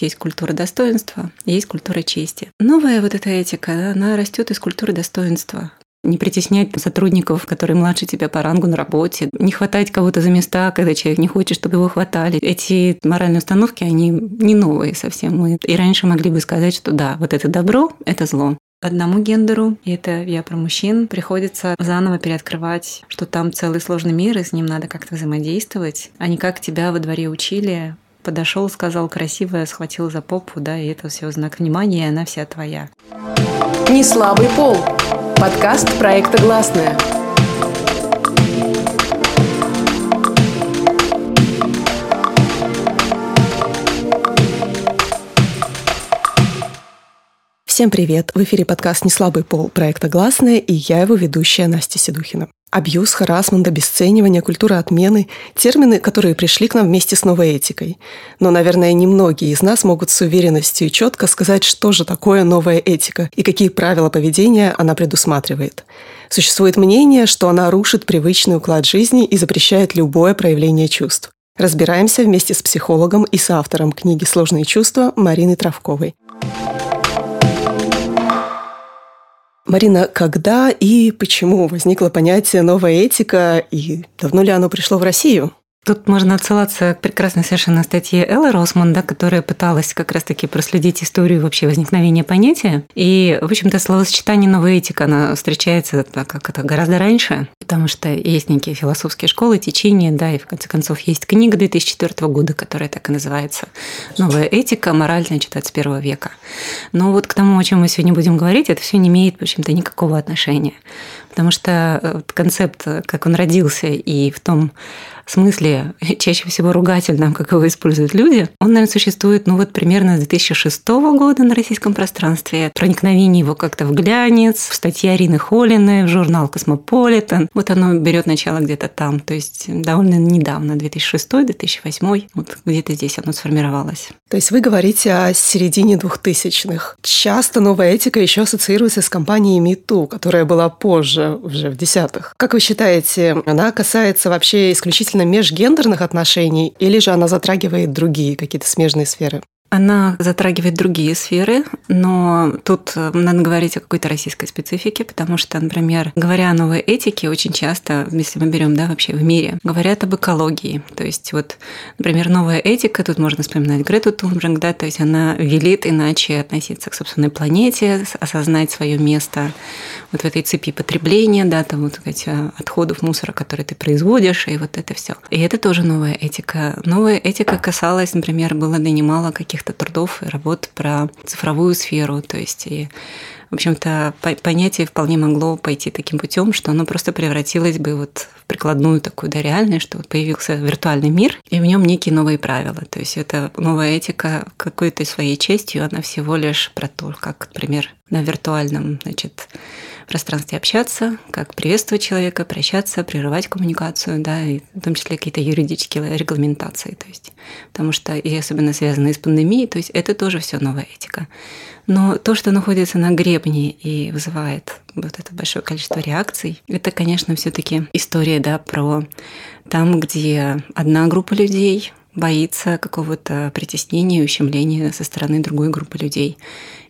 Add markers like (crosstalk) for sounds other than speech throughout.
Есть культура достоинства, есть культура чести. Новая вот эта этика, она растет из культуры достоинства не притеснять сотрудников, которые младше тебя по рангу на работе, не хватать кого-то за места, когда человек не хочет, чтобы его хватали. Эти моральные установки, они не новые совсем. Мы и раньше могли бы сказать, что да, вот это добро, это зло. Одному гендеру, и это я про мужчин, приходится заново переоткрывать, что там целый сложный мир, и с ним надо как-то взаимодействовать, а не как тебя во дворе учили, подошел, сказал красивое, схватил за попу, да, и это все знак внимания, и она вся твоя. Не слабый пол. Подкаст проекта «Гласная». Всем привет! В эфире подкаст «Не слабый пол» проекта «Гласная» и я его ведущая Настя Седухина. Абьюз, харасмент, обесценивание, культура отмены – термины, которые пришли к нам вместе с новой этикой. Но, наверное, немногие из нас могут с уверенностью и четко сказать, что же такое новая этика и какие правила поведения она предусматривает. Существует мнение, что она рушит привычный уклад жизни и запрещает любое проявление чувств. Разбираемся вместе с психологом и соавтором книги «Сложные чувства» Мариной Травковой. Марина, когда и почему возникло понятие «новая этика» и давно ли оно пришло в Россию? Тут можно отсылаться к прекрасной совершенно статье Эллы Росман, да, которая пыталась как раз-таки проследить историю вообще возникновения понятия. И, в общем-то, словосочетание «новая этика», она встречается так, как это гораздо раньше, потому что есть некие философские школы, течения, да, и в конце концов есть книга 2004 года, которая так и называется «Новая этика. Мораль, значит, 21 века». Но вот к тому, о чем мы сегодня будем говорить, это все не имеет, в общем-то, никакого отношения. Потому что э, концепт, как он родился, и в том, смысле (laughs) чаще всего ругательном, как его используют люди, он, наверное, существует, ну вот примерно с 2006 года на российском пространстве. Проникновение его как-то в глянец, в статье Арины Холиной, в журнал «Cosmopolitan». Вот оно берет начало где-то там, то есть довольно недавно, 2006-2008, вот где-то здесь оно сформировалось. То есть вы говорите о середине двухтысячных. Часто новая этика еще ассоциируется с кампанией MeToo, которая была позже, уже в десятых. Как вы считаете, она касается вообще исключительно исключительно межгендерных отношений, или же она затрагивает другие какие-то смежные сферы? Она затрагивает другие сферы, но тут э, надо говорить о какой-то российской специфике, потому что, например, говоря о новой этике, очень часто, если мы берем, да, вообще в мире, говорят об экологии. То есть вот, например, новая этика, тут можно вспоминать Грету Тунберг, да, то есть она велит иначе относиться к собственной планете, осознать свое место вот в этой цепи потребления, да, там вот эти отходов мусора, которые ты производишь, и вот это все. И это тоже новая этика. Новая этика касалась, например, было да немало каких каких-то трудов и работ про цифровую сферу. То есть, и, в общем-то, понятие вполне могло пойти таким путем, что оно просто превратилось бы вот в прикладную такую да, реальность, что вот появился виртуальный мир, и в нем некие новые правила. То есть это новая этика какой-то своей частью, она всего лишь про то, как, например, на виртуальном значит, пространстве общаться, как приветствовать человека, прощаться, прерывать коммуникацию, да, и в том числе какие-то юридические регламентации. То есть, потому что, и особенно связанные с пандемией, то есть это тоже все новая этика. Но то, что находится на гребне и вызывает вот это большое количество реакций, это, конечно, все-таки история да, про там, где одна группа людей боится какого-то притеснения, ущемления со стороны другой группы людей.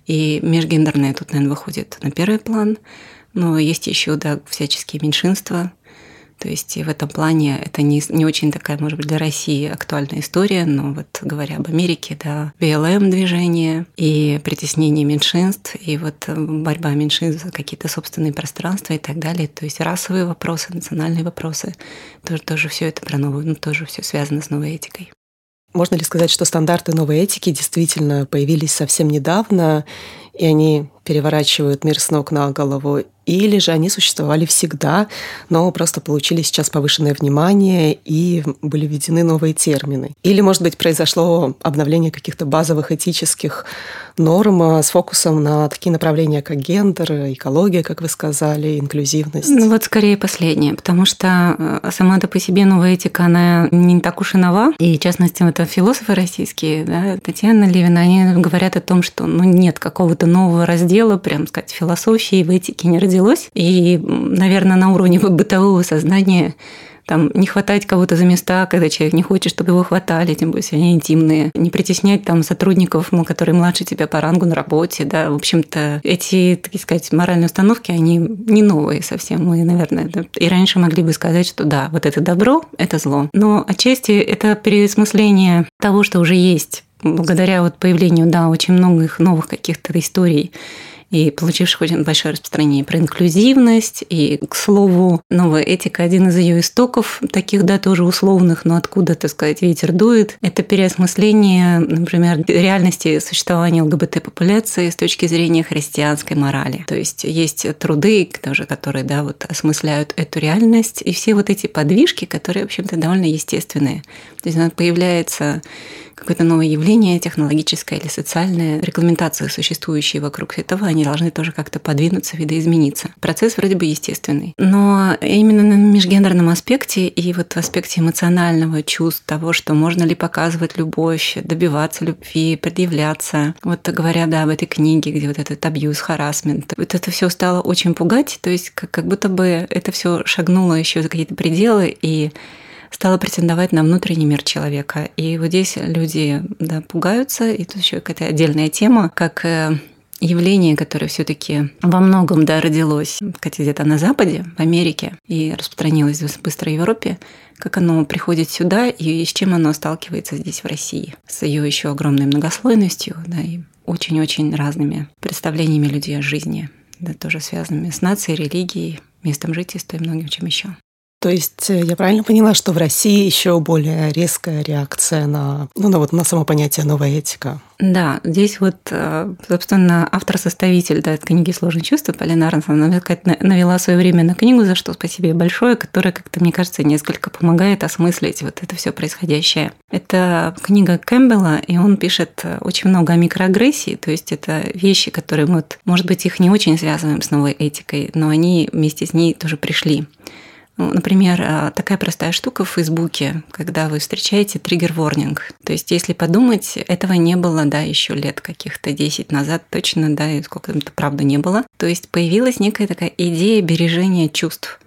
И межгендерное тут, наверное, выходит на первый план. Но есть еще да, всяческие меньшинства. То есть в этом плане это не, не очень такая, может быть, для России актуальная история, но вот говоря об Америке, да, БЛМ-движение и притеснение меньшинств, и вот борьба меньшинств за какие-то собственные пространства и так далее. То есть расовые вопросы, национальные вопросы, тоже, тоже все это про новую, ну, тоже все связано с новой этикой. Можно ли сказать, что стандарты новой этики действительно появились совсем недавно, и они переворачивают мир с ног на голову, или же они существовали всегда, но просто получили сейчас повышенное внимание и были введены новые термины. Или, может быть, произошло обновление каких-то базовых этических норм с фокусом на такие направления, как гендер, экология, как вы сказали, инклюзивность. Ну вот скорее последнее, потому что э, сама-то по себе новая этика, она не так уж и нова. И, в частности, это философы российские, да, Татьяна Левина, они говорят о том, что ну, нет какого-то нового раздела прям сказать, философии в этике не родилось. И, наверное, на уровне бытового сознания там не хватать кого-то за места, когда человек не хочет, чтобы его хватали, тем более они интимные, не притеснять там сотрудников, которые младше тебя по рангу на работе, да, в общем-то, эти, так сказать, моральные установки, они не новые совсем, мы, наверное, и раньше могли бы сказать, что да, вот это добро, это зло, но отчасти это переосмысление того, что уже есть, благодаря вот появлению, да, очень многих новых каких-то историй, и получивших очень большое распространение про инклюзивность. И, к слову, новая этика – один из ее истоков, таких, да, тоже условных, но откуда, так сказать, ветер дует. Это переосмысление, например, реальности существования ЛГБТ-популяции с точки зрения христианской морали. То есть есть труды, тоже, которые, да, вот осмысляют эту реальность, и все вот эти подвижки, которые, в общем-то, довольно естественные. То есть появляется какое-то новое явление технологическое или социальное, регламентации, существующие вокруг этого, они должны тоже как-то подвинуться, видоизмениться. Процесс вроде бы естественный. Но именно на межгендерном аспекте и вот в аспекте эмоционального чувств того, что можно ли показывать любовь, добиваться любви, предъявляться. Вот говоря, да, об этой книге, где вот этот абьюз, харасмент, вот это все стало очень пугать, то есть как, как будто бы это все шагнуло еще за какие-то пределы, и стала претендовать на внутренний мир человека. И вот здесь люди да, пугаются, и тут еще какая-то отдельная тема, как э, явление, которое все-таки во многом да, родилось кстати, где-то на Западе, в Америке, и распространилось в Европе, как оно приходит сюда и с чем оно сталкивается здесь, в России, с ее еще огромной многослойностью да, и очень-очень разными представлениями людей о жизни, да, тоже связанными с нацией, религией, местом жительства и многим чем еще. То есть э, я правильно поняла, что в России еще более резкая реакция на, ну, на, вот, на само понятие новая этика? Да, здесь вот, э, собственно, автор-составитель да, книги «Сложные чувства» Полина Арнсон навела свое время на книгу, за что спасибо ей большое, которая, как-то, мне кажется, несколько помогает осмыслить вот это все происходящее. Это книга Кэмпбелла, и он пишет очень много о микроагрессии, то есть это вещи, которые мы, может быть, их не очень связываем с новой этикой, но они вместе с ней тоже пришли. Ну, например, а, такая простая штука в Фейсбуке, когда вы встречаете триггер-ворнинг. То есть, если подумать, этого не было, да, еще лет каких-то 10 назад точно, да, и сколько это правда не было. То есть, появилась некая такая идея бережения чувств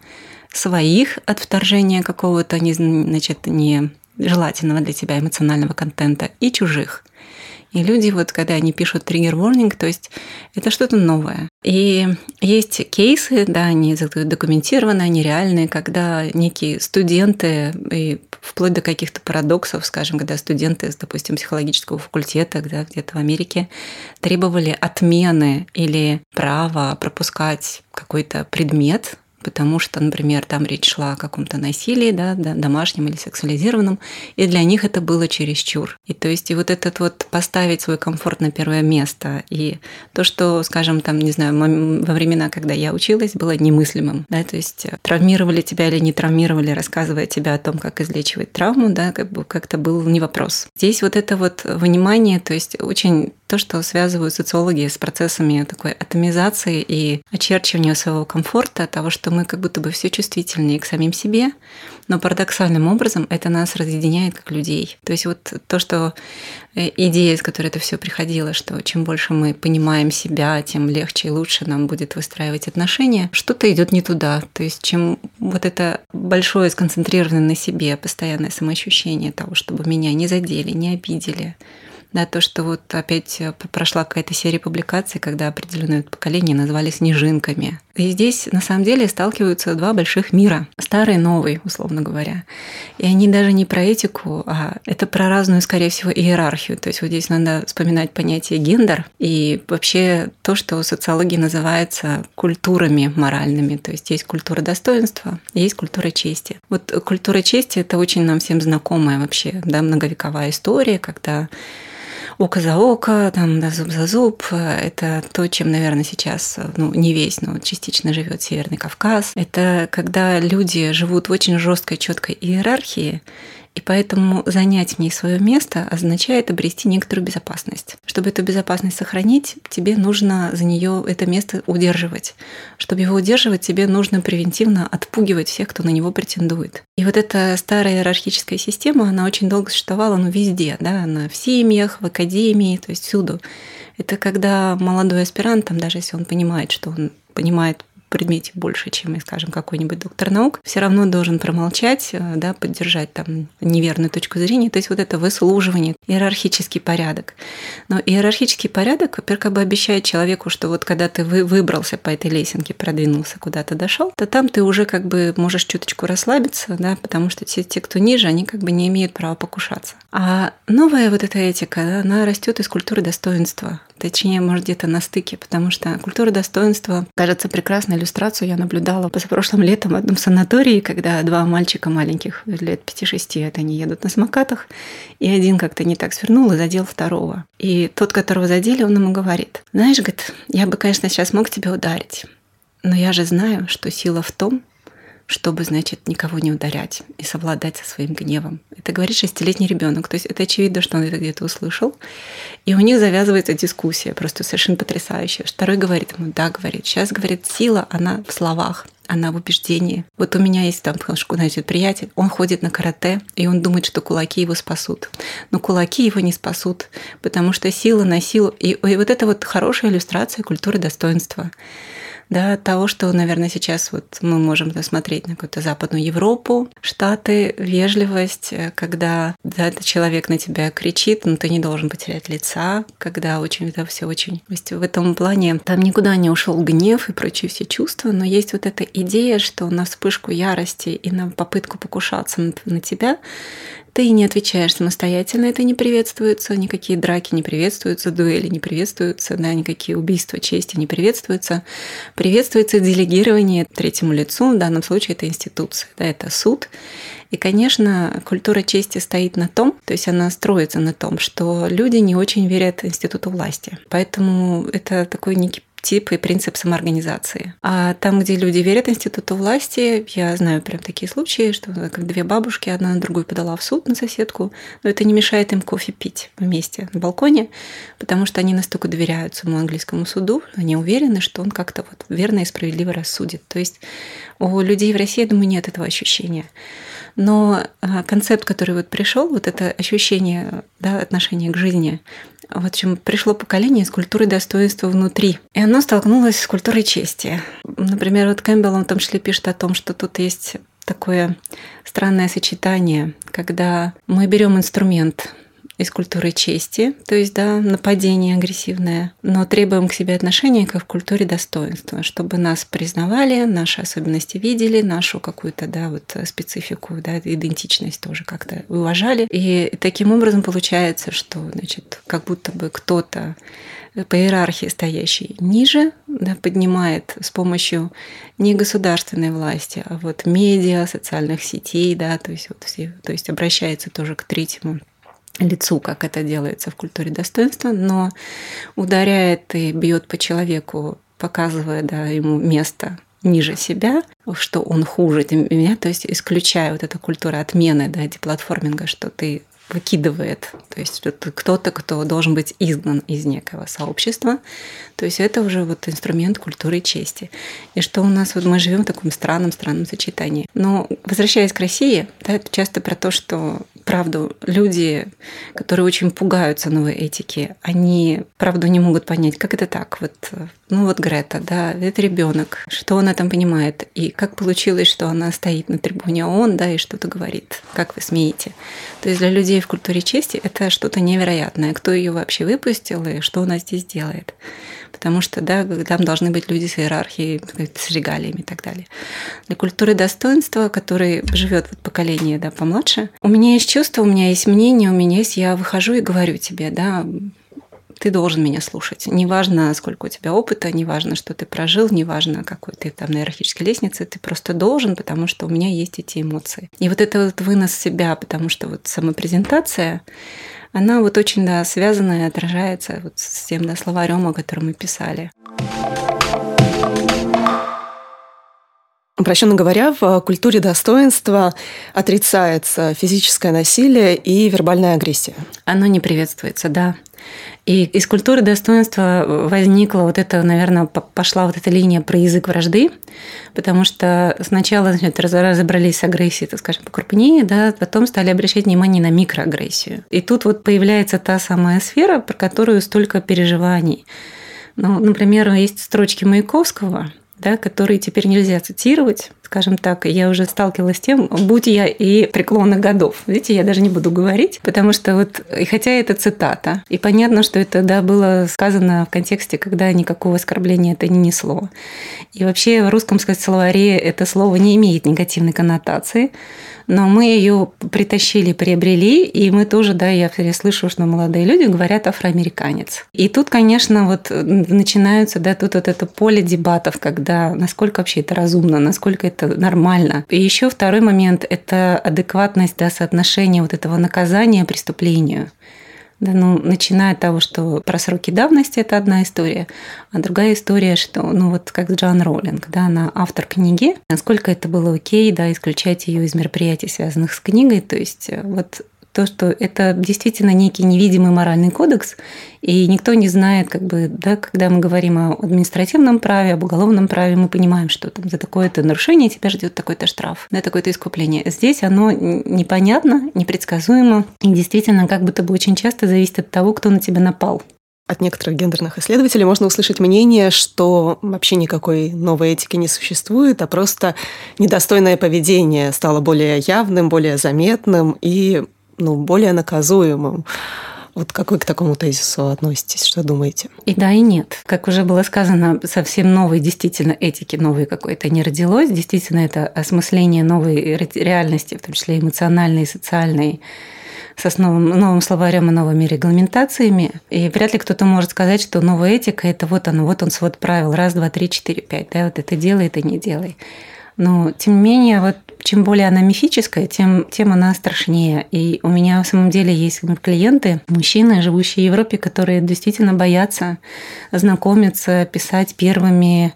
своих от вторжения какого-то, значит, не желательного для тебя эмоционального контента и чужих. И люди, вот когда они пишут триггер warning, то есть это что-то новое. И есть кейсы, да, они документированы, они реальные, когда некие студенты, и вплоть до каких-то парадоксов, скажем, когда студенты, допустим, психологического факультета да, где-то в Америке требовали отмены или права пропускать какой-то предмет потому что, например, там речь шла о каком-то насилии, да, домашнем или сексуализированном, и для них это было чересчур. И то есть и вот этот вот поставить свой комфорт на первое место, и то, что, скажем, там, не знаю, во времена, когда я училась, было немыслимым, да, то есть э, травмировали тебя или не травмировали, рассказывая тебе о том, как излечивать травму, да, как бы как-то был не вопрос. Здесь вот это вот внимание, то есть очень то, что связывают социологи с процессами такой атомизации и очерчивания своего комфорта, того, что мы как будто бы все чувствительнее к самим себе, но парадоксальным образом это нас разъединяет как людей. То есть вот то, что э, идея, с которой это все приходило, что чем больше мы понимаем себя, тем легче и лучше нам будет выстраивать отношения, что-то идет не туда. То есть чем вот это большое сконцентрированное на себе постоянное самоощущение того, чтобы меня не задели, не обидели, да, то, что вот опять э, прошла какая-то серия публикаций, когда определенное поколение назвали снежинками. И здесь на самом деле сталкиваются два больших мира, старый и новый, условно говоря. И они даже не про этику, а это про разную, скорее всего, иерархию. То есть вот здесь надо вспоминать понятие гендер и вообще то, что в социологии называется культурами моральными. То есть есть культура достоинства, есть культура чести. Вот культура чести – это очень нам всем знакомая вообще, да, многовековая история, когда око за око, там, да, зуб за зуб. Это то, чем, наверное, сейчас, ну, не весь, но частично живет Северный Кавказ. Это когда люди живут в очень жесткой, четкой иерархии, и поэтому занять в ней свое место означает обрести некоторую безопасность. Чтобы эту безопасность сохранить, тебе нужно за нее это место удерживать. Чтобы его удерживать, тебе нужно превентивно отпугивать всех, кто на него претендует. И вот эта старая иерархическая система, она очень долго существовала, ну, везде, да, она в семьях, в академии, то есть всюду. Это когда молодой аспирант, там, даже если он понимает, что он понимает предмете больше, чем, скажем, какой-нибудь доктор наук, все равно должен промолчать, э, да, поддержать там неверную точку зрения. То есть вот это выслуживание, иерархический порядок. Но иерархический порядок, во-первых, как бы обещает человеку, что вот когда ты выбрался по этой лесенке, продвинулся, куда-то дошел, то там ты уже как бы можешь чуточку расслабиться, да, потому что те, те, кто ниже, они как бы не имеют права покушаться. А новая вот эта этика, да, она растет из культуры достоинства точнее, может, где-то на стыке, потому что культура достоинства, кажется, прекрасной иллюстрацию я наблюдала позапрошлым летом в одном санатории, когда два мальчика маленьких, лет 5-6, это они едут на самокатах, и один как-то не так свернул и задел второго. И тот, которого задели, он ему говорит, знаешь, говорит, я бы, конечно, сейчас мог тебя ударить, но я же знаю, что сила в том, чтобы, значит, никого не ударять и совладать со своим гневом. Это говорит шестилетний ребенок. То есть это очевидно, что он это где-то услышал. И у них завязывается дискуссия, просто совершенно потрясающая. Второй говорит ему, да, говорит, сейчас, говорит, сила, она в словах, она в убеждении. Вот у меня есть там, значит, приятель, он ходит на карате, и он думает, что кулаки его спасут. Но кулаки его не спасут, потому что сила на силу. И, и вот это вот хорошая иллюстрация культуры достоинства да, того, что, наверное, сейчас вот мы можем посмотреть на какую-то Западную Европу, Штаты, вежливость, э, когда да, этот человек на тебя кричит, но ты не должен потерять лица, когда очень это все очень... То есть в этом плане там никуда не ушел гнев и прочие все чувства, но есть вот эта идея, что на вспышку ярости и на попытку покушаться на, на тебя ты не отвечаешь самостоятельно, это не приветствуется, никакие драки не приветствуются, дуэли не приветствуются, да, никакие убийства чести не приветствуются. Приветствуется делегирование третьему лицу, в данном случае это институция, да, это суд. И, конечно, культура чести стоит на том, то есть она строится на том, что люди не очень верят институту власти. Поэтому это такой некий тип и принцип самоорганизации. А там, где люди верят институту власти, я знаю прям такие случаи, что как две бабушки, одна на другую подала в суд на соседку, но это не мешает им кофе пить вместе на балконе, потому что они настолько доверяют своему английскому суду, они уверены, что он как-то вот верно и справедливо рассудит. То есть у людей в России, я думаю, нет этого ощущения. Но а, концепт, который вот пришел, вот это ощущение да, отношения к жизни, в общем, пришло поколение с культурой достоинства внутри. И оно столкнулось с культурой чести. Например, вот Кэмпбелл, он в том числе пишет о том, что тут есть такое странное сочетание, когда мы берем инструмент из культуры чести, то есть, да, нападение агрессивное, но требуем к себе отношения, как в культуре достоинства, чтобы нас признавали, наши особенности видели, нашу какую-то, да, вот специфику, да, идентичность тоже как-то уважали. И таким образом получается, что, значит, как будто бы кто-то по иерархии стоящий ниже, да, поднимает с помощью не государственной власти, а вот медиа, социальных сетей, да, то есть вот все, то есть обращается тоже к третьему лицу, как это делается в культуре достоинства, но ударяет и бьет по человеку, показывая да, ему место ниже себя, что он хуже меня, то есть исключая вот эту культуру отмены, да, деплатформинга, что ты выкидывает. То есть кто-то, кто должен быть изгнан из некого сообщества. То есть это уже вот инструмент культуры чести. И что у нас вот мы живем в таком странном, странном сочетании. Но возвращаясь к России, да, это часто про то, что правду люди, которые очень пугаются новой этики, они правду не могут понять, как это так. Вот, ну вот Грета, да, это ребенок, что она там понимает, и как получилось, что она стоит на трибуне ООН, да, и что-то говорит, как вы смеете. То есть для людей в культуре чести это что-то невероятное. Кто ее вообще выпустил и что она здесь делает? Потому что да, там должны быть люди с иерархией, с регалиями и так далее. Для культуры достоинства, который живет вот поколение да, помладше, у меня есть чувство, у меня есть мнение, у меня есть, я выхожу и говорю тебе, да, ты должен меня слушать. Неважно, сколько у тебя опыта, неважно, что ты прожил, неважно, какой ты там на иерархической лестнице, ты просто должен, потому что у меня есть эти эмоции. И вот это вот вынос себя, потому что вот самопрезентация, она вот очень да, связана и отражается вот с тем да, словарем, о котором мы писали. Упрощенно говоря, в культуре достоинства отрицается физическое насилие и вербальная агрессия. Оно не приветствуется, да. И из культуры достоинства возникла вот эта, наверное, пошла вот эта линия про язык вражды, потому что сначала значит, разобрались с агрессией, так скажем, покрупнее, да, потом стали обращать внимание на микроагрессию. И тут вот появляется та самая сфера, про которую столько переживаний. Ну, например, есть строчки Маяковского, да, которые теперь нельзя цитировать, скажем так, я уже сталкивалась с тем, будь я и преклонных годов. Видите, я даже не буду говорить, потому что вот, и хотя это цитата, и понятно, что это, да, было сказано в контексте, когда никакого оскорбления это не несло. И вообще в русском сказать, словаре это слово не имеет негативной коннотации, но мы ее притащили, приобрели, и мы тоже, да, я слышу, что молодые люди говорят афроамериканец. И тут, конечно, вот начинаются, да, тут вот это поле дебатов, когда насколько вообще это разумно, насколько это нормально. И еще второй момент – это адекватность, да, соотношения вот этого наказания преступлению. Да, ну, начиная от того, что про сроки давности это одна история, а другая история, что, ну вот как Джан Роллинг, да, она автор книги, насколько это было окей, да, исключать ее из мероприятий, связанных с книгой, то есть э, вот то, что это действительно некий невидимый моральный кодекс, и никто не знает, как бы, да, когда мы говорим о административном праве, об уголовном праве, мы понимаем, что там за такое-то нарушение тебя ждет такой-то штраф, да, такое-то искупление. Здесь оно непонятно, непредсказуемо, и действительно, как будто бы очень часто зависит от того, кто на тебя напал. От некоторых гендерных исследователей можно услышать мнение, что вообще никакой новой этики не существует, а просто недостойное поведение стало более явным, более заметным, и ну, более наказуемым. Вот как вы к такому тезису относитесь? Что думаете? И да, и нет. Как уже было сказано, совсем новой действительно этики, новой какой-то не родилось. Действительно, это осмысление новой реальности, в том числе эмоциональной, социальной, с новым, новым словарем и новыми регламентациями. И вряд ли кто-то может сказать, что новая этика – это вот оно, вот он свод правил. Раз, два, три, четыре, пять. Да, вот это делай, это не делай. Но, тем не менее, вот чем более она мифическая, тем, тем она страшнее. И у меня в самом деле есть клиенты, мужчины, живущие в Европе, которые действительно боятся знакомиться, писать первыми,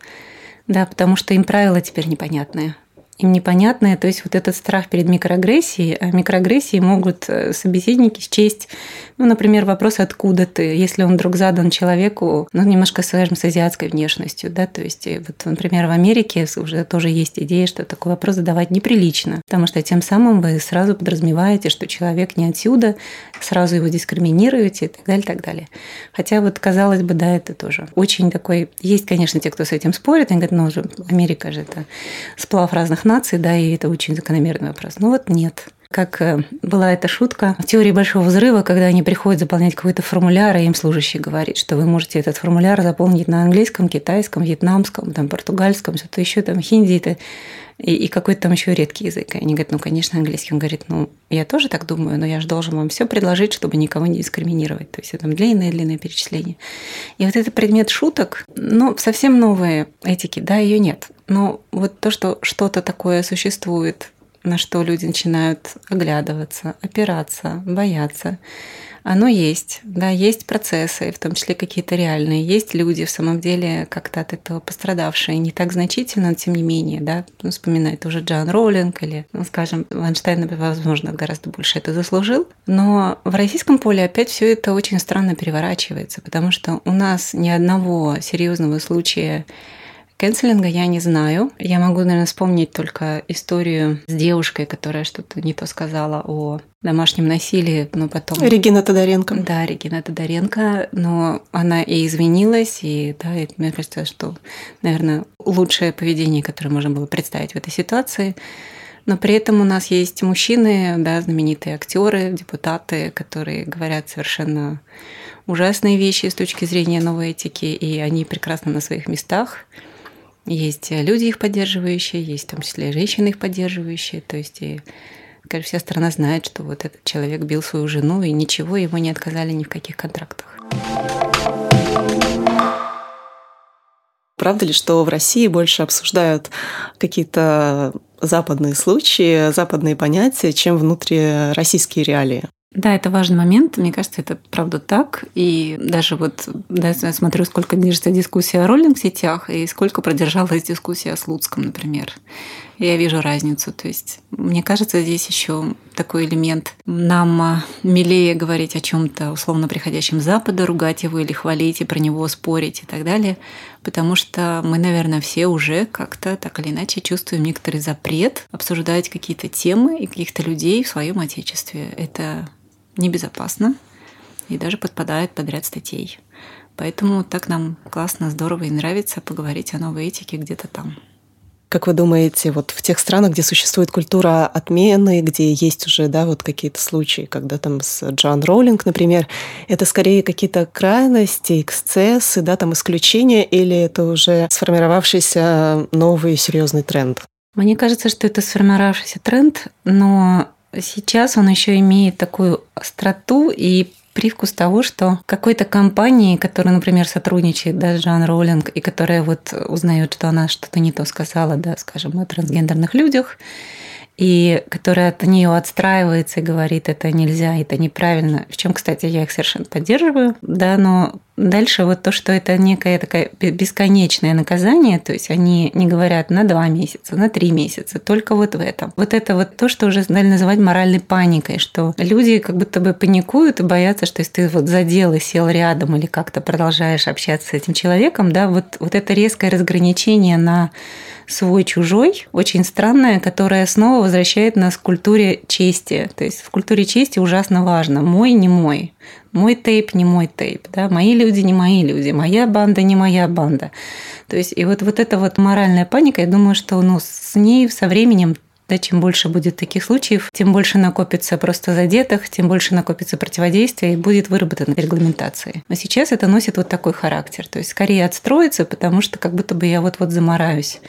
да, потому что им правила теперь непонятные им непонятное, то есть вот этот страх перед микроагрессией, а микроагрессии могут э, собеседники счесть, ну, например, вопрос «откуда ты?», если он вдруг задан человеку, ну, немножко, скажем, с азиатской внешностью, да, то есть э, вот, например, в Америке уже тоже есть идея, что такой вопрос задавать неприлично, потому что тем самым вы сразу подразумеваете, что человек не отсюда, сразу его дискриминируете и так далее, и так далее. Хотя вот, казалось бы, да, это тоже очень такой... Есть, конечно, те, кто с этим спорит, они говорят, ну, Америка же это сплав разных наций, да, и это очень закономерный вопрос. Ну вот нет как э, была эта шутка в теории большого взрыва, когда они приходят заполнять какой-то формуляр, и им служащий говорит, что вы можете этот формуляр заполнить на английском, китайском, вьетнамском, там, португальском, что-то еще, там, хинди, это, и, и какой-то там еще редкий язык. И они говорят, ну, конечно, английский. Он говорит, ну, я тоже так думаю, но я же должен вам все предложить, чтобы никого не дискриминировать. То есть там длинное-длинное перечисление. И вот этот предмет шуток, ну, совсем новые этики, да, ее нет. Но вот то, что что-то такое существует на что люди начинают оглядываться, опираться, бояться. Оно есть, да, есть процессы, в том числе какие-то реальные, есть люди в самом деле как-то от этого пострадавшие, не так значительно, но тем не менее, да, ну, вспоминает уже Джан Роллинг или, ну, скажем, Вайнштейн, возможно, гораздо больше это заслужил, но в российском поле опять все это очень странно переворачивается, потому что у нас ни одного серьезного случая Кэнселинга я не знаю. Я могу, наверное, вспомнить только историю с девушкой, которая что-то не то сказала о домашнем насилии, но потом... Регина Тодоренко. Да, Регина Тодоренко, но она и извинилась, и да, и мне кажется, что, наверное, лучшее поведение, которое можно было представить в этой ситуации. Но при этом у нас есть мужчины, да, знаменитые актеры, депутаты, которые говорят совершенно ужасные вещи с точки зрения новой этики, и они прекрасно на своих местах. Есть люди их поддерживающие, есть в том числе женщины их поддерживающие. То есть и, конечно, вся страна знает, что вот этот человек бил свою жену, и ничего, ему не отказали ни в каких контрактах. Правда ли, что в России больше обсуждают какие-то западные случаи, западные понятия, чем внутрироссийские реалии? Да, это важный момент. Мне кажется, это правда так. И даже вот да, я смотрю, сколько движется дискуссия о роллинг-сетях и сколько продержалась дискуссия о Слуцком, например. Я вижу разницу. То есть, мне кажется, здесь еще такой элемент. Нам а, милее говорить о чем-то условно приходящем с Запада, ругать его или хвалить, и про него спорить и так далее. Потому что мы, наверное, все уже как-то так или иначе чувствуем некоторый запрет обсуждать какие-то темы и каких-то людей в своем отечестве. Это небезопасно и даже подпадает под ряд статей. Поэтому так нам классно, здорово и нравится поговорить о новой этике где-то там. Как вы думаете, вот в тех странах, где существует культура отмены, где есть уже да, вот какие-то случаи, когда там с Джоан Роулинг, например, это скорее какие-то крайности, эксцессы, да, там исключения, или это уже сформировавшийся новый серьезный тренд? Мне кажется, что это сформировавшийся тренд, но сейчас он еще имеет такую остроту и привкус того, что какой-то компании, которая, например, сотрудничает да, с Жан Роллинг, и которая вот узнает, что она что-то не то сказала, да, скажем, о трансгендерных людях, и которая от нее отстраивается и говорит, это нельзя, это неправильно. В чем, кстати, я их совершенно поддерживаю, да, но Дальше вот то, что это некое такое бесконечное наказание, то есть они не говорят на два месяца, на три месяца, только вот в этом. Вот это вот то, что уже стали называть моральной паникой, что люди как будто бы паникуют и боятся, что если ты вот задел и сел рядом или как-то продолжаешь общаться с этим человеком, да, вот, вот это резкое разграничение на свой-чужой, очень странное, которое снова возвращает нас к культуре чести. То есть в культуре чести ужасно важно мой, не мой мой тейп не мой тейп, да, мои люди не мои люди, моя банда не моя банда. То есть и вот, вот эта вот моральная паника, я думаю, что ну, с ней со временем да, чем больше будет таких случаев, тем больше накопится просто задетых, тем больше накопится противодействия и будет выработана регламентация. Но сейчас это носит вот такой характер. То есть скорее отстроиться, потому что как будто бы я вот-вот замораюсь.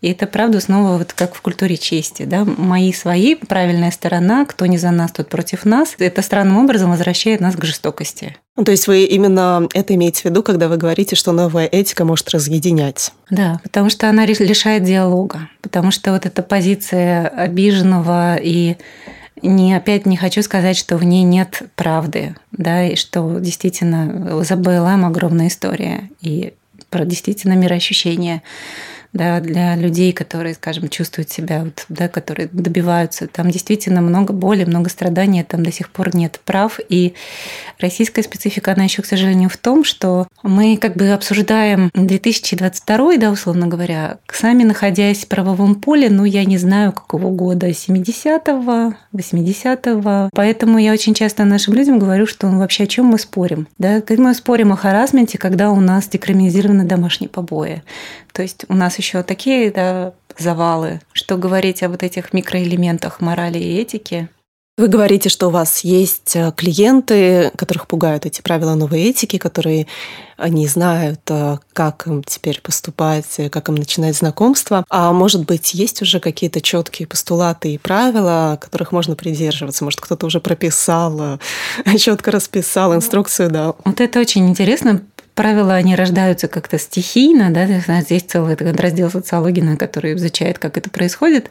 И это, правда, снова вот как в культуре чести. Да? Мои свои, правильная сторона, кто не за нас, тот против нас. Это странным образом возвращает нас к жестокости. Ну, то есть вы именно это имеете в виду, когда вы говорите, что новая этика может разъединять? Да, потому что она лишает диалога. Потому что вот эта позиция обиженного и не, опять не хочу сказать, что в ней нет правды, да, и что действительно за БЛМ огромная история, и про действительно мироощущение да, для людей, которые, скажем, чувствуют себя, вот, да, которые добиваются. Там действительно много боли, много страданий, там до сих пор нет прав. И российская специфика, она еще, к сожалению, в том, что мы как бы обсуждаем 2022, да, условно говоря, сами находясь в правовом поле, ну, я не знаю, какого года, 70-го, 80-го. Поэтому я очень часто нашим людям говорю, что ну, вообще о чем мы спорим. Да? Мы спорим о харасменте, когда у нас декриминализированы домашние побои. То есть у нас еще такие да, завалы, что говорить о вот этих микроэлементах морали и этики. Вы говорите, что у вас есть э, клиенты, которых пугают эти правила новой этики, которые не знают, э, как им теперь поступать, э, как им начинать знакомство. А может быть, есть уже какие-то четкие постулаты и правила, которых можно придерживаться? Может, кто-то уже прописал, (laughs) четко расписал инструкцию, да? Вот это очень интересно, правила, они рождаются как-то стихийно, да, здесь целый раздел социологии, на который изучает, как это происходит.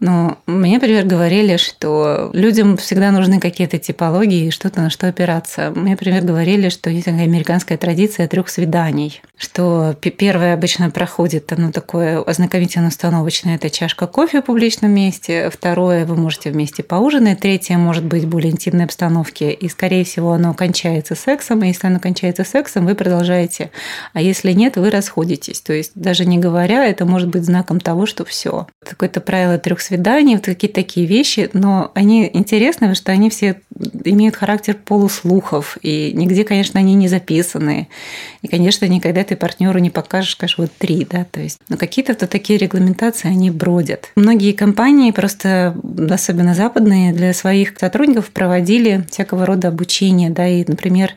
Но мне, например, говорили, что людям всегда нужны какие-то типологии и что-то на что опираться. Мне, например, говорили, что есть такая американская традиция трех свиданий, что первое обычно проходит, оно такое ознакомительно-установочное, это чашка кофе в публичном месте, второе вы можете вместе поужинать, третье может быть в более интимной обстановке, и, скорее всего, оно кончается сексом, и если оно кончается сексом, вы продолжаете, а если нет, вы расходитесь. То есть даже не говоря, это может быть знаком того, что все. Какое-то правило трех свиданий, вот какие-то такие вещи, но они интересны, потому что они все имеют характер полуслухов, и нигде, конечно, они не записаны. И, конечно, никогда ты партнеру не покажешь, скажешь, вот три, да, то есть. Но какие-то то такие регламентации, они бродят. Многие компании, просто особенно западные, для своих сотрудников проводили всякого рода обучение, да, и, например,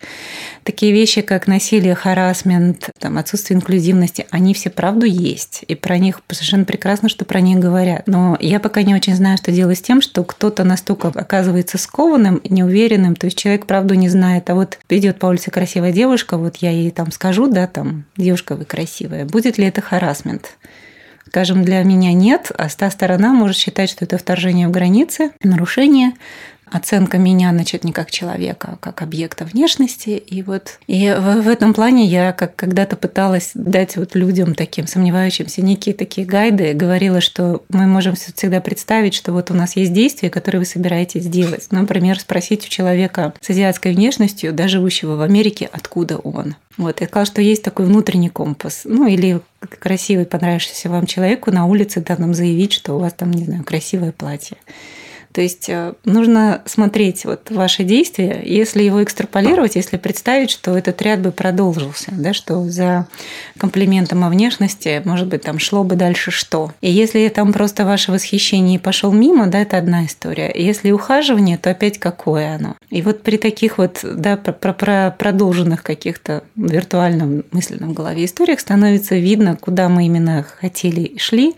такие вещи, как насилие, харасмент, там, отсутствие инклюзивности, они все правду есть. И про них совершенно прекрасно, что про них говорят. Но я пока не очень знаю, что делать с тем, что кто-то настолько оказывается скованным, неуверенным, то есть человек правду не знает. А вот идет по улице красивая девушка, вот я ей там скажу, да, там, девушка, вы красивая. Будет ли это харасмент? Скажем, для меня нет, а та сторона может считать, что это вторжение в границы, нарушение оценка меня, значит, не как человека, а как объекта внешности. И вот и в, в этом плане я как когда-то пыталась дать вот людям таким сомневающимся некие такие гайды, говорила, что мы можем всегда представить, что вот у нас есть действия, которые вы собираетесь сделать. Например, спросить у человека с азиатской внешностью, да, живущего в Америке, откуда он. Вот, я сказала, что есть такой внутренний компас. Ну, или красивый, понравившийся вам человеку на улице, да, нам заявить, что у вас там, не знаю, красивое платье. То есть э, нужно смотреть вот ваши действия, если его экстраполировать, если представить, что этот ряд бы продолжился, да, что за комплиментом о внешности, может быть, там шло бы дальше что. И если там просто ваше восхищение пошел мимо, да, это одна история. Если ухаживание, то опять какое оно. И вот при таких вот, да, про, про продолженных каких-то виртуальном мысленном голове историях становится видно, куда мы именно хотели и шли.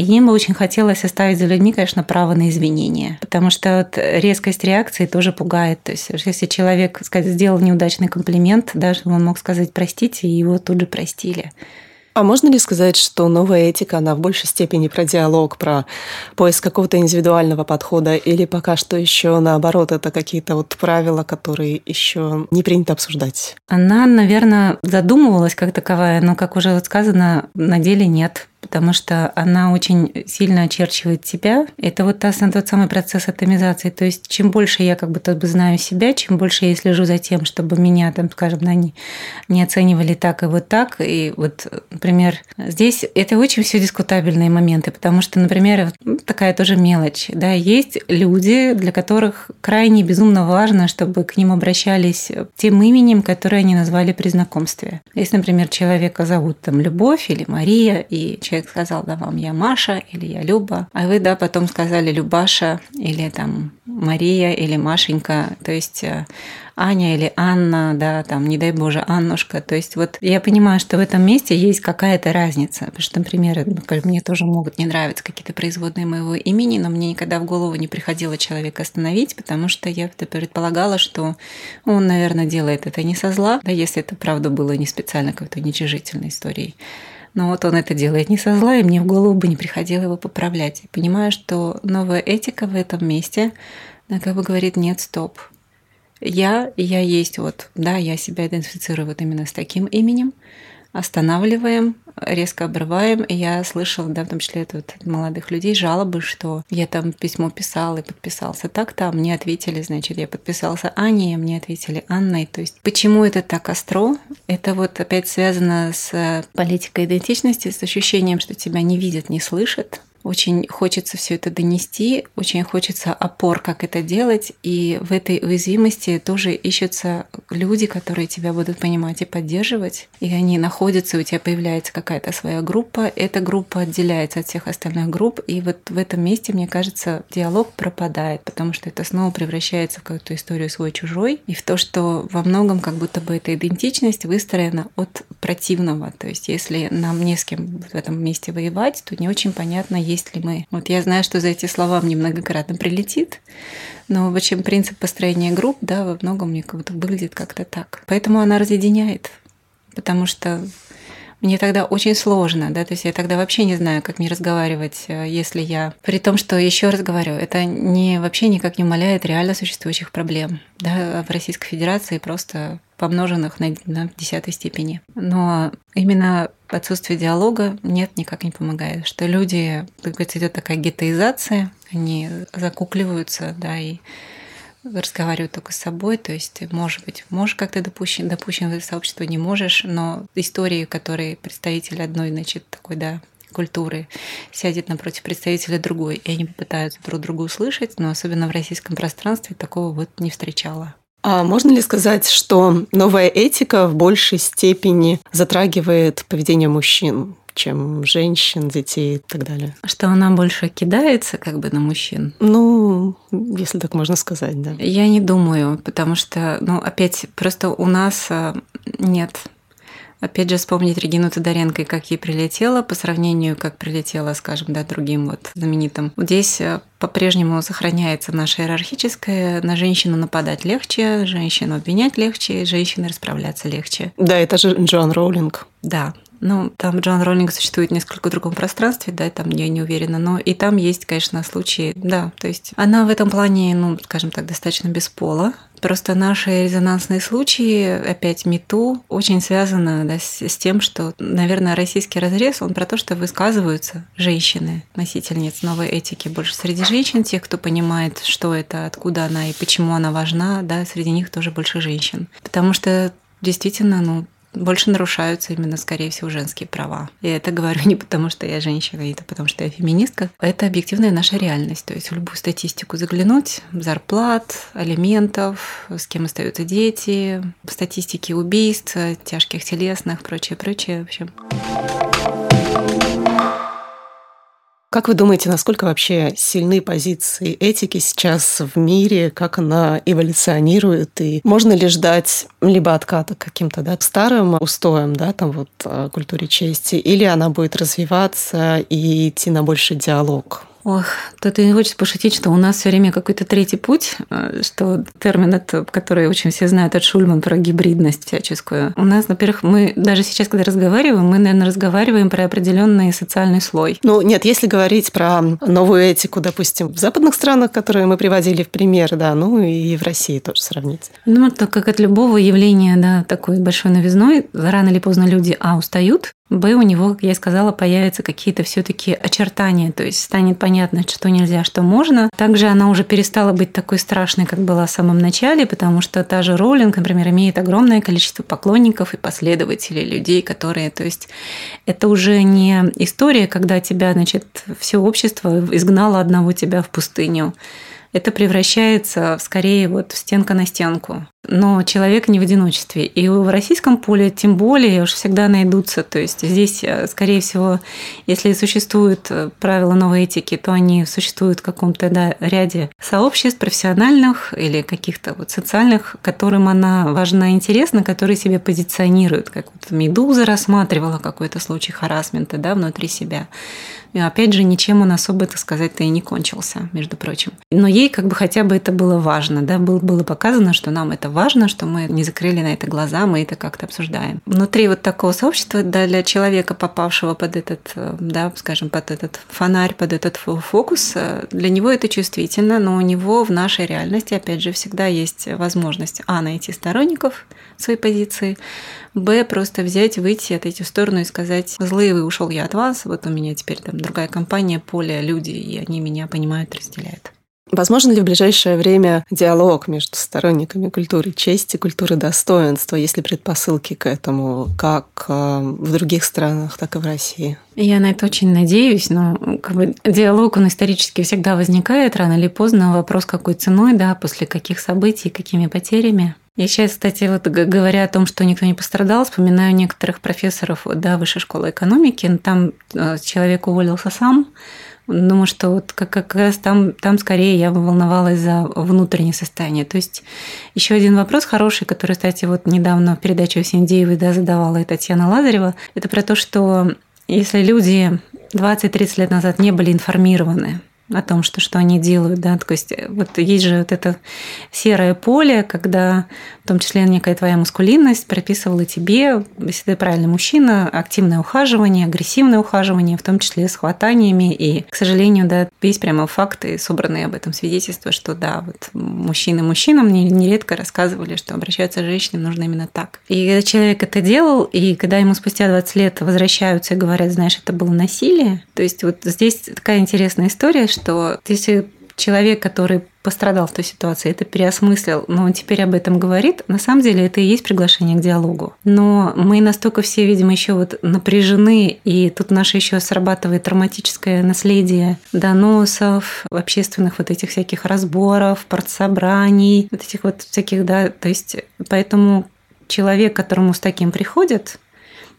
И им бы очень хотелось оставить за людьми, конечно, право на извинения. Потому что вот резкость реакции тоже пугает. То есть, если человек сказать, сделал неудачный комплимент, даже он мог сказать простите, и его тут же простили. А можно ли сказать, что новая этика, она в большей степени про диалог, про поиск какого-то индивидуального подхода, или пока что еще наоборот, это какие-то вот правила, которые еще не принято обсуждать? Она, наверное, задумывалась как таковая, но, как уже сказано, на деле нет потому что она очень сильно очерчивает тебя. Это вот тот самый процесс атомизации. То есть чем больше я как бы бы знаю себя, чем больше я слежу за тем, чтобы меня, там, скажем, да, не, оценивали так и вот так. И вот, например, здесь это очень все дискутабельные моменты, потому что, например, такая тоже мелочь. Да, есть люди, для которых крайне безумно важно, чтобы к ним обращались тем именем, которое они назвали при знакомстве. Если, например, человека зовут там Любовь или Мария, и человек сказал, да, вам я Маша или я Люба, а вы, да, потом сказали Любаша или там Мария или Машенька, то есть э, Аня или Анна, да, там, не дай боже, Аннушка. То есть вот я понимаю, что в этом месте есть какая-то разница. Потому что, например, мне тоже могут не нравиться какие-то производные моего имени, но мне никогда в голову не приходило человека остановить, потому что я предполагала, что он, наверное, делает это не со зла, да, если это правда было не специально какой-то уничижительной историей. Но вот он это делает не со зла, и мне в голову бы не приходило его поправлять. И понимаю, что новая этика в этом месте, она как бы говорит, нет, стоп. Я, я есть вот, да, я себя идентифицирую вот именно с таким именем, останавливаем, резко обрываем. И я слышала, да, в том числе от, от молодых людей, жалобы, что я там письмо писал и подписался так-то, а мне ответили, значит, я подписался Аней, а мне ответили Анной. То есть почему это так остро? Это вот опять связано с политикой идентичности, с ощущением, что тебя не видят, не слышат, очень хочется все это донести, очень хочется опор, как это делать. И в этой уязвимости тоже ищутся люди, которые тебя будут понимать и поддерживать. И они находятся, у тебя появляется какая-то своя группа. Эта группа отделяется от всех остальных групп. И вот в этом месте, мне кажется, диалог пропадает, потому что это снова превращается в какую-то историю свой-чужой. И в то, что во многом как будто бы эта идентичность выстроена от противного. То есть если нам не с кем в этом месте воевать, то не очень понятно, есть ли мы. Вот я знаю, что за эти слова мне многократно прилетит, но в общем принцип построения групп, да, во многом мне как будто выглядит как-то так. Поэтому она разъединяет, потому что мне тогда очень сложно, да, то есть я тогда вообще не знаю, как мне разговаривать, э, если я... При том, что, еще раз говорю, это не, вообще никак не умаляет реально существующих проблем, да, в Российской Федерации просто помноженных на, на десятой степени. Но именно отсутствие диалога нет, никак не помогает. Что люди, как говорится, идет такая гетоизация, они закукливаются, да, и разговаривают только с собой, то есть, может быть, можешь как-то допущен, допущен в это сообщество, не можешь, но истории, которые представитель одной, значит, такой, да, культуры сядет напротив представителя другой, и они попытаются друг друга услышать, но особенно в российском пространстве такого вот не встречала. А можно ли сказать, что новая этика в большей степени затрагивает поведение мужчин? чем женщин, детей и так далее. Что она больше кидается как бы на мужчин? Ну, если так можно сказать, да. Я не думаю, потому что, ну, опять, просто у нас э, нет Опять же, вспомнить Регину Тодоренко и как ей прилетело по сравнению, как прилетело, скажем, да, другим вот знаменитым. Здесь э, по-прежнему сохраняется наша иерархическая. На женщину нападать легче, женщину обвинять легче, женщины расправляться легче. Да, это же Джон Роулинг. Да, ну, там Джон Роллинг существует в несколько другом пространстве, да, там я не уверена, но и там есть, конечно, случаи, да, то есть она в этом плане, ну, скажем так, достаточно беспола. Просто наши резонансные случаи, опять МИТУ, очень связаны да, с, с тем, что, наверное, российский разрез, он про то, что высказываются женщины, носительницы новой этики, больше среди женщин, тех, кто понимает, что это, откуда она и почему она важна, да, среди них тоже больше женщин. Потому что действительно, ну, больше нарушаются именно, скорее всего, женские права. И это говорю (laughs) не потому, что я женщина, это потому, что я феминистка. Это объективная наша реальность. То есть в любую статистику заглянуть, зарплат, алиментов, с кем остаются дети, статистики убийств, тяжких телесных, прочее, прочее. В общем. Как вы думаете, насколько вообще сильны позиции этики сейчас в мире, как она эволюционирует, и можно ли ждать либо отката каким-то да, старым устоям, да, там вот э, культуре чести, или она будет развиваться и идти на больший диалог? Ох, тут не хочется пошутить, что у нас все время какой-то третий путь, э, что термин, это, который очень все знают от Шульман про гибридность всяческую. У нас, во-первых, мы даже сейчас, когда разговариваем, мы, наверное, разговариваем про определенный социальный слой. Ну, нет, если говорить про новую этику, допустим, в западных странах, которые мы приводили в пример, да, ну и в России тоже сравнить. Ну, так как от любого явления, да, такой большой новизной, рано или поздно люди, а, устают, Б, у него, как я сказала, появятся какие-то все-таки очертания, то есть станет понятно, что нельзя, что можно. Также она уже перестала быть такой страшной, как была в самом начале, потому что та же Роллинг, например, имеет огромное количество поклонников и последователей, людей, которые, то есть это уже не история, когда тебя, значит, все общество изгнало одного тебя в пустыню это превращается скорее вот в стенка на стенку. Но человек не в одиночестве. И в российском поле тем более уж всегда найдутся. То есть здесь, э, скорее всего, если существуют э, правила новой этики, то они существуют в каком-то да, ряде сообществ профессиональных или каких-то вот социальных, которым она важна и интересна, которые себе позиционируют. Как вот Медуза рассматривала какой-то случай харасмента да, внутри себя. И опять же, ничем он особо, так сказать-то и не кончился, между прочим. Но ей как бы хотя бы это было важно, да, было, было показано, что нам это важно, что мы не закрыли на это глаза, мы это как-то обсуждаем. Внутри вот такого сообщества да, для человека, попавшего под этот, э, да, скажем, под этот фонарь, под этот фокус, э, для него это чувствительно, но у него в нашей реальности, опять же, всегда есть возможность, а, найти сторонников своей позиции, б, просто взять, выйти от этих сторону и сказать, злые вы, ушел я от вас, вот у меня теперь там другая компания, поле, люди, и они меня понимают, разделяют. Возможно ли в ближайшее время диалог между сторонниками культуры чести, культуры достоинства, если предпосылки к этому, как э, в других странах, так и в России? Я на это очень надеюсь, но как бы, диалог, он исторически всегда возникает рано или поздно. Вопрос, какой ценой, да, после каких событий, какими потерями. Я сейчас, кстати, вот говоря о том, что никто не пострадал, вспоминаю некоторых профессоров да, высшей школы экономики. Там э, человек уволился сам, Думаю, что вот как, как раз там, там скорее я бы волновалась за внутреннее состояние. То есть еще один вопрос хороший, который, кстати, вот недавно в передаче Синдеевой да, задавала и Татьяна Лазарева, это про то, что если люди 20-30 лет назад не были информированы о том, что, что они делают, да, то есть э, вот есть же вот это серое поле, когда в том числе некая твоя мускулинность прописывала тебе, если ты правильный мужчина, активное ухаживание, агрессивное ухаживание, в том числе с хватаниями, и, к сожалению, да, есть прямо факты, собранные об этом свидетельства, что да, вот мужчины мужчинам мне нередко рассказывали, что обращаться с женщинами нужно именно так. И когда человек это делал, и когда ему спустя 20 лет возвращаются и говорят, знаешь, это было насилие, то есть вот здесь такая интересная история, что если человек, который пострадал в той ситуации, это переосмыслил, но он теперь об этом говорит, на самом деле это и есть приглашение к диалогу. Но мы настолько все, видимо, еще вот напряжены, и тут наше еще срабатывает травматическое наследие доносов, общественных вот этих всяких разборов, партсобраний, вот этих вот всяких, да, то есть поэтому человек, которому с таким приходит,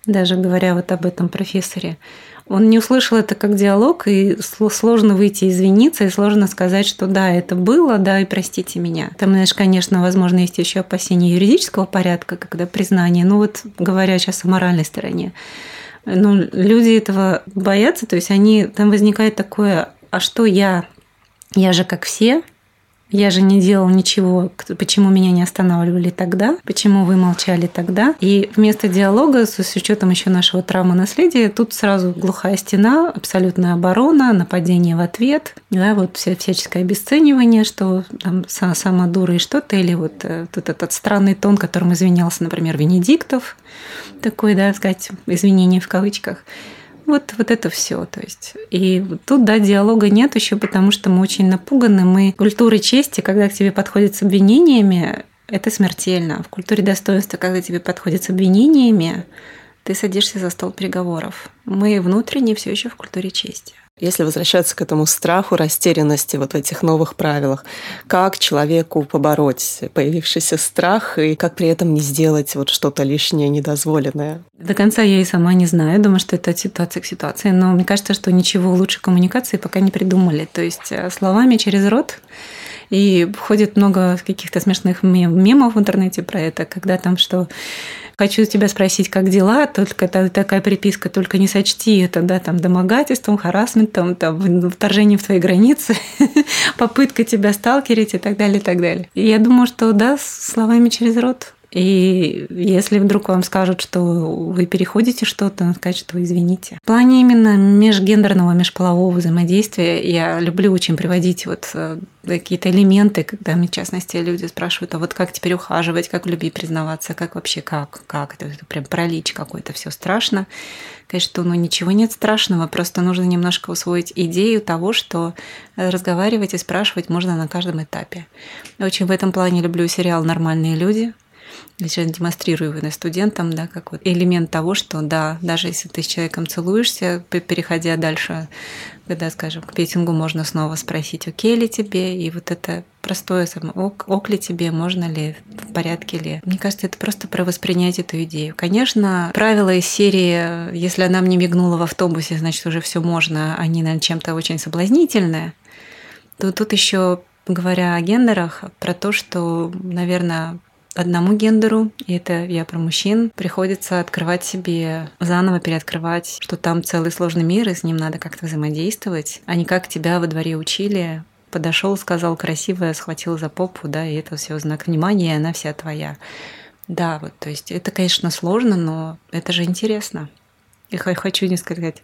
даже говоря вот об этом профессоре, он не услышал это как диалог, и сложно выйти извиниться, и сложно сказать, что да, это было, да, и простите меня. Там, знаешь, конечно, возможно, есть еще опасения юридического порядка, когда признание, ну вот говоря сейчас о моральной стороне. Но люди этого боятся, то есть они, там возникает такое, а что я? Я же как все, я же не делал ничего, почему меня не останавливали тогда, почему вы молчали тогда. И вместо диалога, с учетом еще нашего травмы наследия, тут сразу глухая стена, абсолютная оборона, нападение в ответ, да, вот вся, всяческое обесценивание, что там сама дура и что-то, или вот, э, вот этот странный тон, которым извинялся, например, Венедиктов, такой, да, сказать, извинение в кавычках. Вот, вот это все. То есть. И тут, да, диалога нет еще, потому что мы очень напуганы. Мы культуры чести, когда к тебе подходят с обвинениями, это смертельно. В культуре достоинства, когда тебе подходят с обвинениями, ты садишься за стол переговоров. Мы внутренне все еще в культуре чести. Если возвращаться к этому страху, растерянности вот в этих новых правилах, как человеку побороть появившийся страх и как при этом не сделать вот что-то лишнее, недозволенное? До конца я и сама не знаю, думаю, что это от ситуации к ситуации, но мне кажется, что ничего лучше коммуникации пока не придумали. То есть э, словами через рот и ходит много каких-то смешных мемов в интернете про это, когда там что хочу тебя спросить, как дела, только это такая приписка, только не сочти это, да, там, домогательством, харасментом, там, вторжением в твои границы, (laughs) попытка тебя сталкерить и так далее, и так далее. И я думаю, что да, словами через рот и если вдруг вам скажут, что вы переходите что-то, сказать, что извините. В плане именно межгендерного, межполового взаимодействия я люблю очень приводить вот э, какие-то элементы, когда мне, в частности, люди спрашивают, а вот как теперь ухаживать, как в любви признаваться, как вообще, как, как, это, прям пролич какой-то, все страшно. Конечно, ну ничего нет страшного, просто нужно немножко усвоить идею того, что разговаривать и спрашивать можно на каждом этапе. Очень в этом плане люблю сериал «Нормальные люди», сейчас демонстрирую его студентам, да, как вот элемент того, что да, даже если ты с человеком целуешься, переходя дальше, когда, скажем, к петингу можно снова спросить, окей ли тебе, и вот это простое само, ок, ок ли тебе, можно ли, в порядке ли. Мне кажется, это просто про воспринять эту идею. Конечно, правила из серии, если она мне мигнула в автобусе, значит, уже все можно, они, наверное, чем-то очень соблазнительные, то тут еще говоря о гендерах, про то, что, наверное, одному гендеру, и это я про мужчин, приходится открывать себе, заново переоткрывать, что там целый сложный мир, и с ним надо как-то взаимодействовать, а не как тебя во дворе учили, подошел, сказал красивое, схватил за попу, да, и это все знак внимания, и она вся твоя. Да, вот, то есть это, конечно, сложно, но это же интересно. Я хочу не сказать,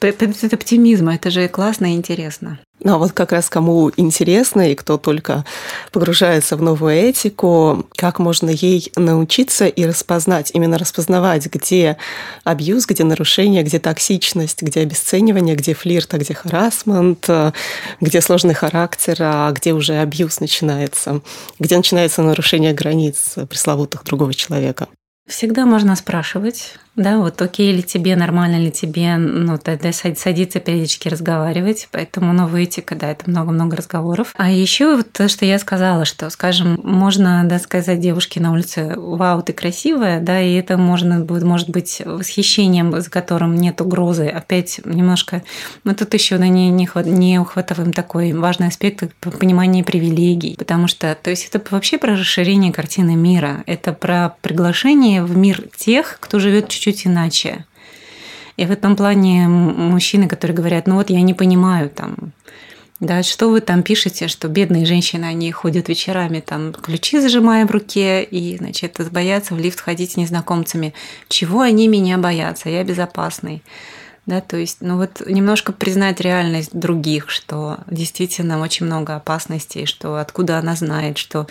это оптимизм, это же классно и интересно. Ну а вот как раз кому интересно и кто только погружается в новую этику, как можно ей научиться и распознать, именно распознавать, где абьюз, где нарушение, где токсичность, где обесценивание, где флирт, а где харасмент, где сложный характер, а где уже абьюз начинается, где начинается нарушение границ пресловутых другого человека. Всегда можно спрашивать, да, вот окей ли тебе, нормально ли тебе, ну, тогда садиться периодически разговаривать, поэтому новая этика, да, это много-много разговоров. А еще вот то, что я сказала, что, скажем, можно, да, сказать девушке на улице, вау, ты красивая, да, и это можно будет, может быть восхищением, за которым нет угрозы. Опять немножко, мы тут еще да, не, не, не ухватываем такой важный аспект понимания привилегий, потому что, то есть это вообще про расширение картины мира, это про приглашение в мир тех, кто живет чуть чуть-чуть иначе. И в этом плане мужчины, которые говорят, ну вот я не понимаю там, да, что вы там пишете, что бедные женщины, они ходят вечерами, там, ключи зажимая в руке, и, значит, боятся в лифт ходить с незнакомцами. Чего они меня боятся? Я безопасный. Да, то есть, ну вот немножко признать реальность других, что действительно очень много опасностей, что откуда она знает, что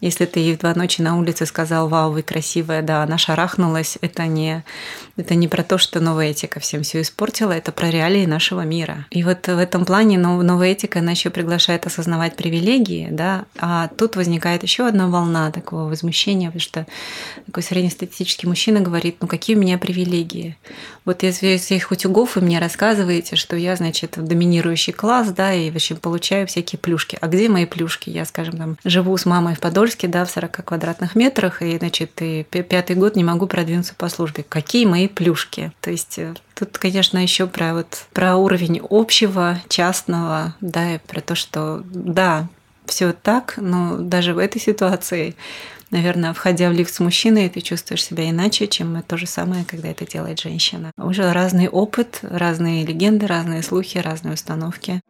если ты ей в два ночи на улице сказал, вау, вы красивая, да, она шарахнулась, это не, это не про то, что новая этика всем все испортила, это про реалии нашего мира. И вот в этом плане новая этика, она еще приглашает осознавать привилегии, да, а тут возникает еще одна волна такого возмущения, потому что такой среднестатистический мужчина говорит, ну какие у меня привилегии? Вот если, если хоть кругов, вы мне рассказываете, что я, значит, доминирующий класс, да, и вообще получаю всякие плюшки. А где мои плюшки? Я, скажем, там, живу с мамой в Подольске, да, в 40 квадратных метрах, и, значит, и пятый год не могу продвинуться по службе. Какие мои плюшки? То есть э, Тут, конечно, еще про вот про уровень общего, частного, да, и про то, что да, все так, но даже в этой ситуации наверное, входя в лифт с мужчиной, ты чувствуешь себя иначе, чем то же самое, когда это делает женщина. Уже разный опыт, разные легенды, разные слухи, разные установки.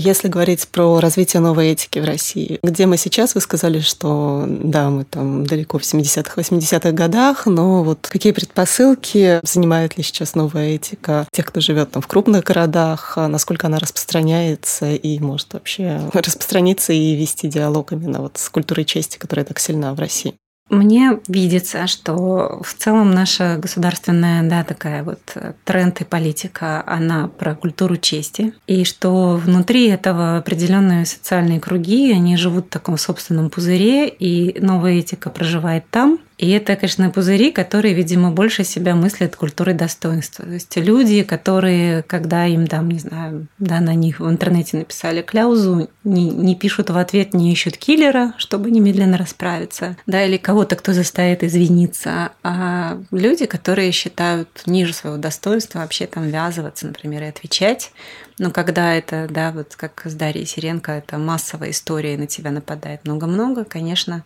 Если говорить про развитие новой этики в России, где мы сейчас, вы сказали, что да, мы там далеко в 70-х, 80-х годах, но вот какие предпосылки занимает ли сейчас новая этика тех, кто живет там в крупных городах, а насколько она распространяется и может вообще (laughs) распространиться и вести диалог именно вот с культурой чести, которая так сильна в России? Мне видится, что в целом наша государственная, да, такая вот э, тренд и политика, она про культуру чести, и что внутри этого определенные социальные круги, они живут в таком собственном пузыре, и новая этика проживает там, и это, конечно, пузыри, которые, видимо, больше себя мыслят культурой достоинства. То есть люди, которые, когда им там, не знаю, да, на них в интернете написали кляузу, не, не пишут в ответ, не ищут киллера, чтобы немедленно расправиться, да, или кого-то, кто заставит извиниться, а люди, которые считают ниже своего достоинства вообще там ввязываться, например, и отвечать, но когда это, да, вот как с Дарьей Сиренко, это массовая история, на тебя нападает много-много, конечно,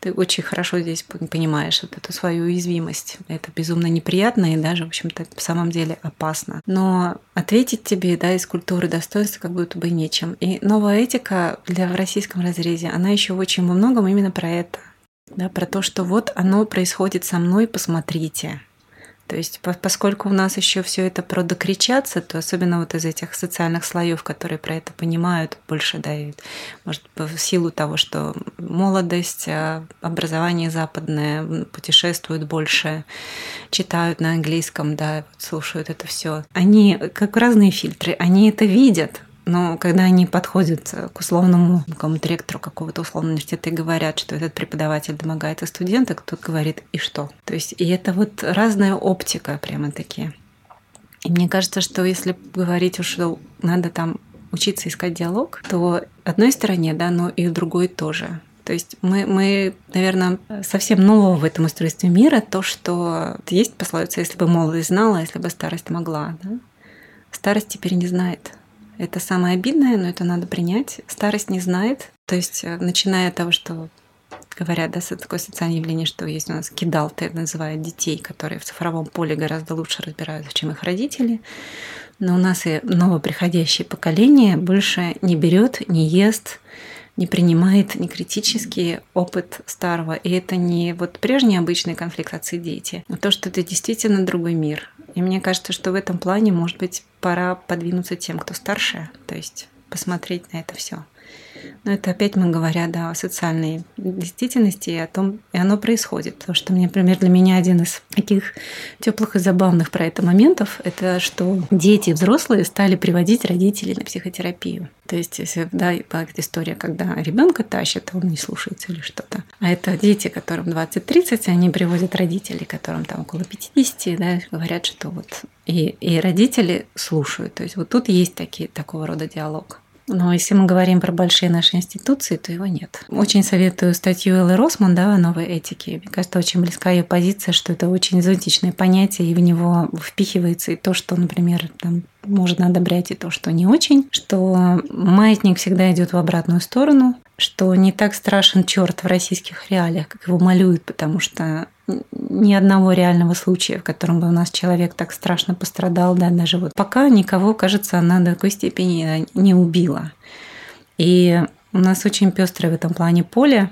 ты очень хорошо здесь понимаешь вот эту свою уязвимость. Это безумно неприятно и даже, в общем-то, в самом деле опасно. Но ответить тебе, да, из культуры достоинства как будто бы нечем. И новая этика для в российском разрезе, она еще очень во многом именно про это. Да, про то, что вот оно происходит со мной, посмотрите. То есть, поскольку у нас еще все это про докричаться, то особенно вот из этих социальных слоев, которые про это понимают, больше дают, может, в силу того, что молодость, а, образование западное, путешествуют больше, читают на английском, да, слушают это все. Они, как разные фильтры, они это видят, но когда они подходят к условному какому-то ректору какого-то условного университета и говорят, что этот преподаватель домогается студента, кто говорит «и что?». То есть и это вот разная оптика прямо такие. И мне кажется, что если говорить уж, что надо там учиться искать диалог, то одной стороне, да, но и другой тоже. То есть мы, мы, наверное, совсем нового в этом устройстве мира, то, что есть пословица, если бы молодость знала, если бы старость могла. Да? Старость теперь не знает. Это самое обидное, но это надо принять. Старость не знает. То есть, э, начиная от того, что говорят, да, такое социальное явление, что есть у нас кидалты, называют детей, которые в цифровом поле гораздо лучше разбираются, чем их родители. Но у нас и новоприходящее поколение больше не берет, не ест, не принимает не критический опыт старого. И это не вот прежний обычный конфликт отцы-дети, а то, что это действительно другой мир. И мне кажется, что в этом плане, может быть, пора подвинуться тем, кто старше, то есть посмотреть на это все. Но это опять мы говоря да, о социальной действительности и о том, и оно происходит. Потому что, например, для меня один из таких теплых и забавных про это моментов, это что дети взрослые стали приводить родителей на психотерапию. То есть, если да, была история, когда ребенка тащат, он не слушается или что-то. А это дети, которым 20-30, они приводят родителей, которым там около 50, да, говорят, что вот и, и родители слушают. То есть вот тут есть такие, такого рода диалог. Но если мы говорим про большие наши институции, то его нет. Очень советую статью Эллы Росман да, о новой этике. Мне кажется, очень близка ее позиция, что это очень экзотичное понятие, и в него впихивается и то, что, например, там, можно одобрять и то, что не очень, что маятник всегда идет в обратную сторону, что не так страшен черт в российских реалиях, как его малюют, потому что ни одного реального случая, в котором бы у нас человек так страшно пострадал, да, даже вот пока никого, кажется, она до такой степени не убила. И у нас очень пестрое в этом плане поле,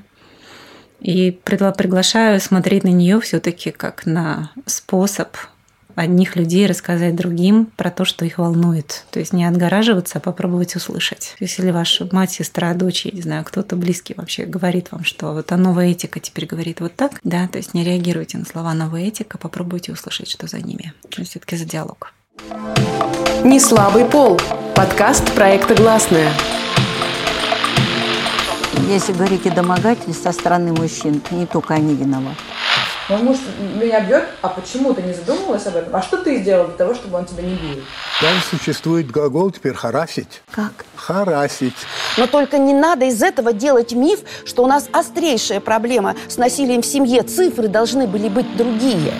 и приглашаю смотреть на нее все-таки как на способ одних людей рассказать другим про то, что их волнует. То есть не отгораживаться, а попробовать услышать. Если ваша мать, сестра, дочь, я не знаю, кто-то близкий вообще говорит вам, что вот а новая этика теперь говорит вот так, да, то есть не реагируйте на слова новая этика, попробуйте услышать, что за ними. Все-таки за диалог. Не слабый пол. Подкаст проекта «Гласная». Если говорить о домогательстве со стороны мужчин, не только они виноваты. Мой муж меня бьет, а почему ты не задумывалась об этом? А что ты сделал для того, чтобы он тебя не бил? Даже существует глагол теперь «харасить». Как? Харасить. Но только не надо из этого делать миф, что у нас острейшая проблема с насилием в семье. Цифры должны были быть другие.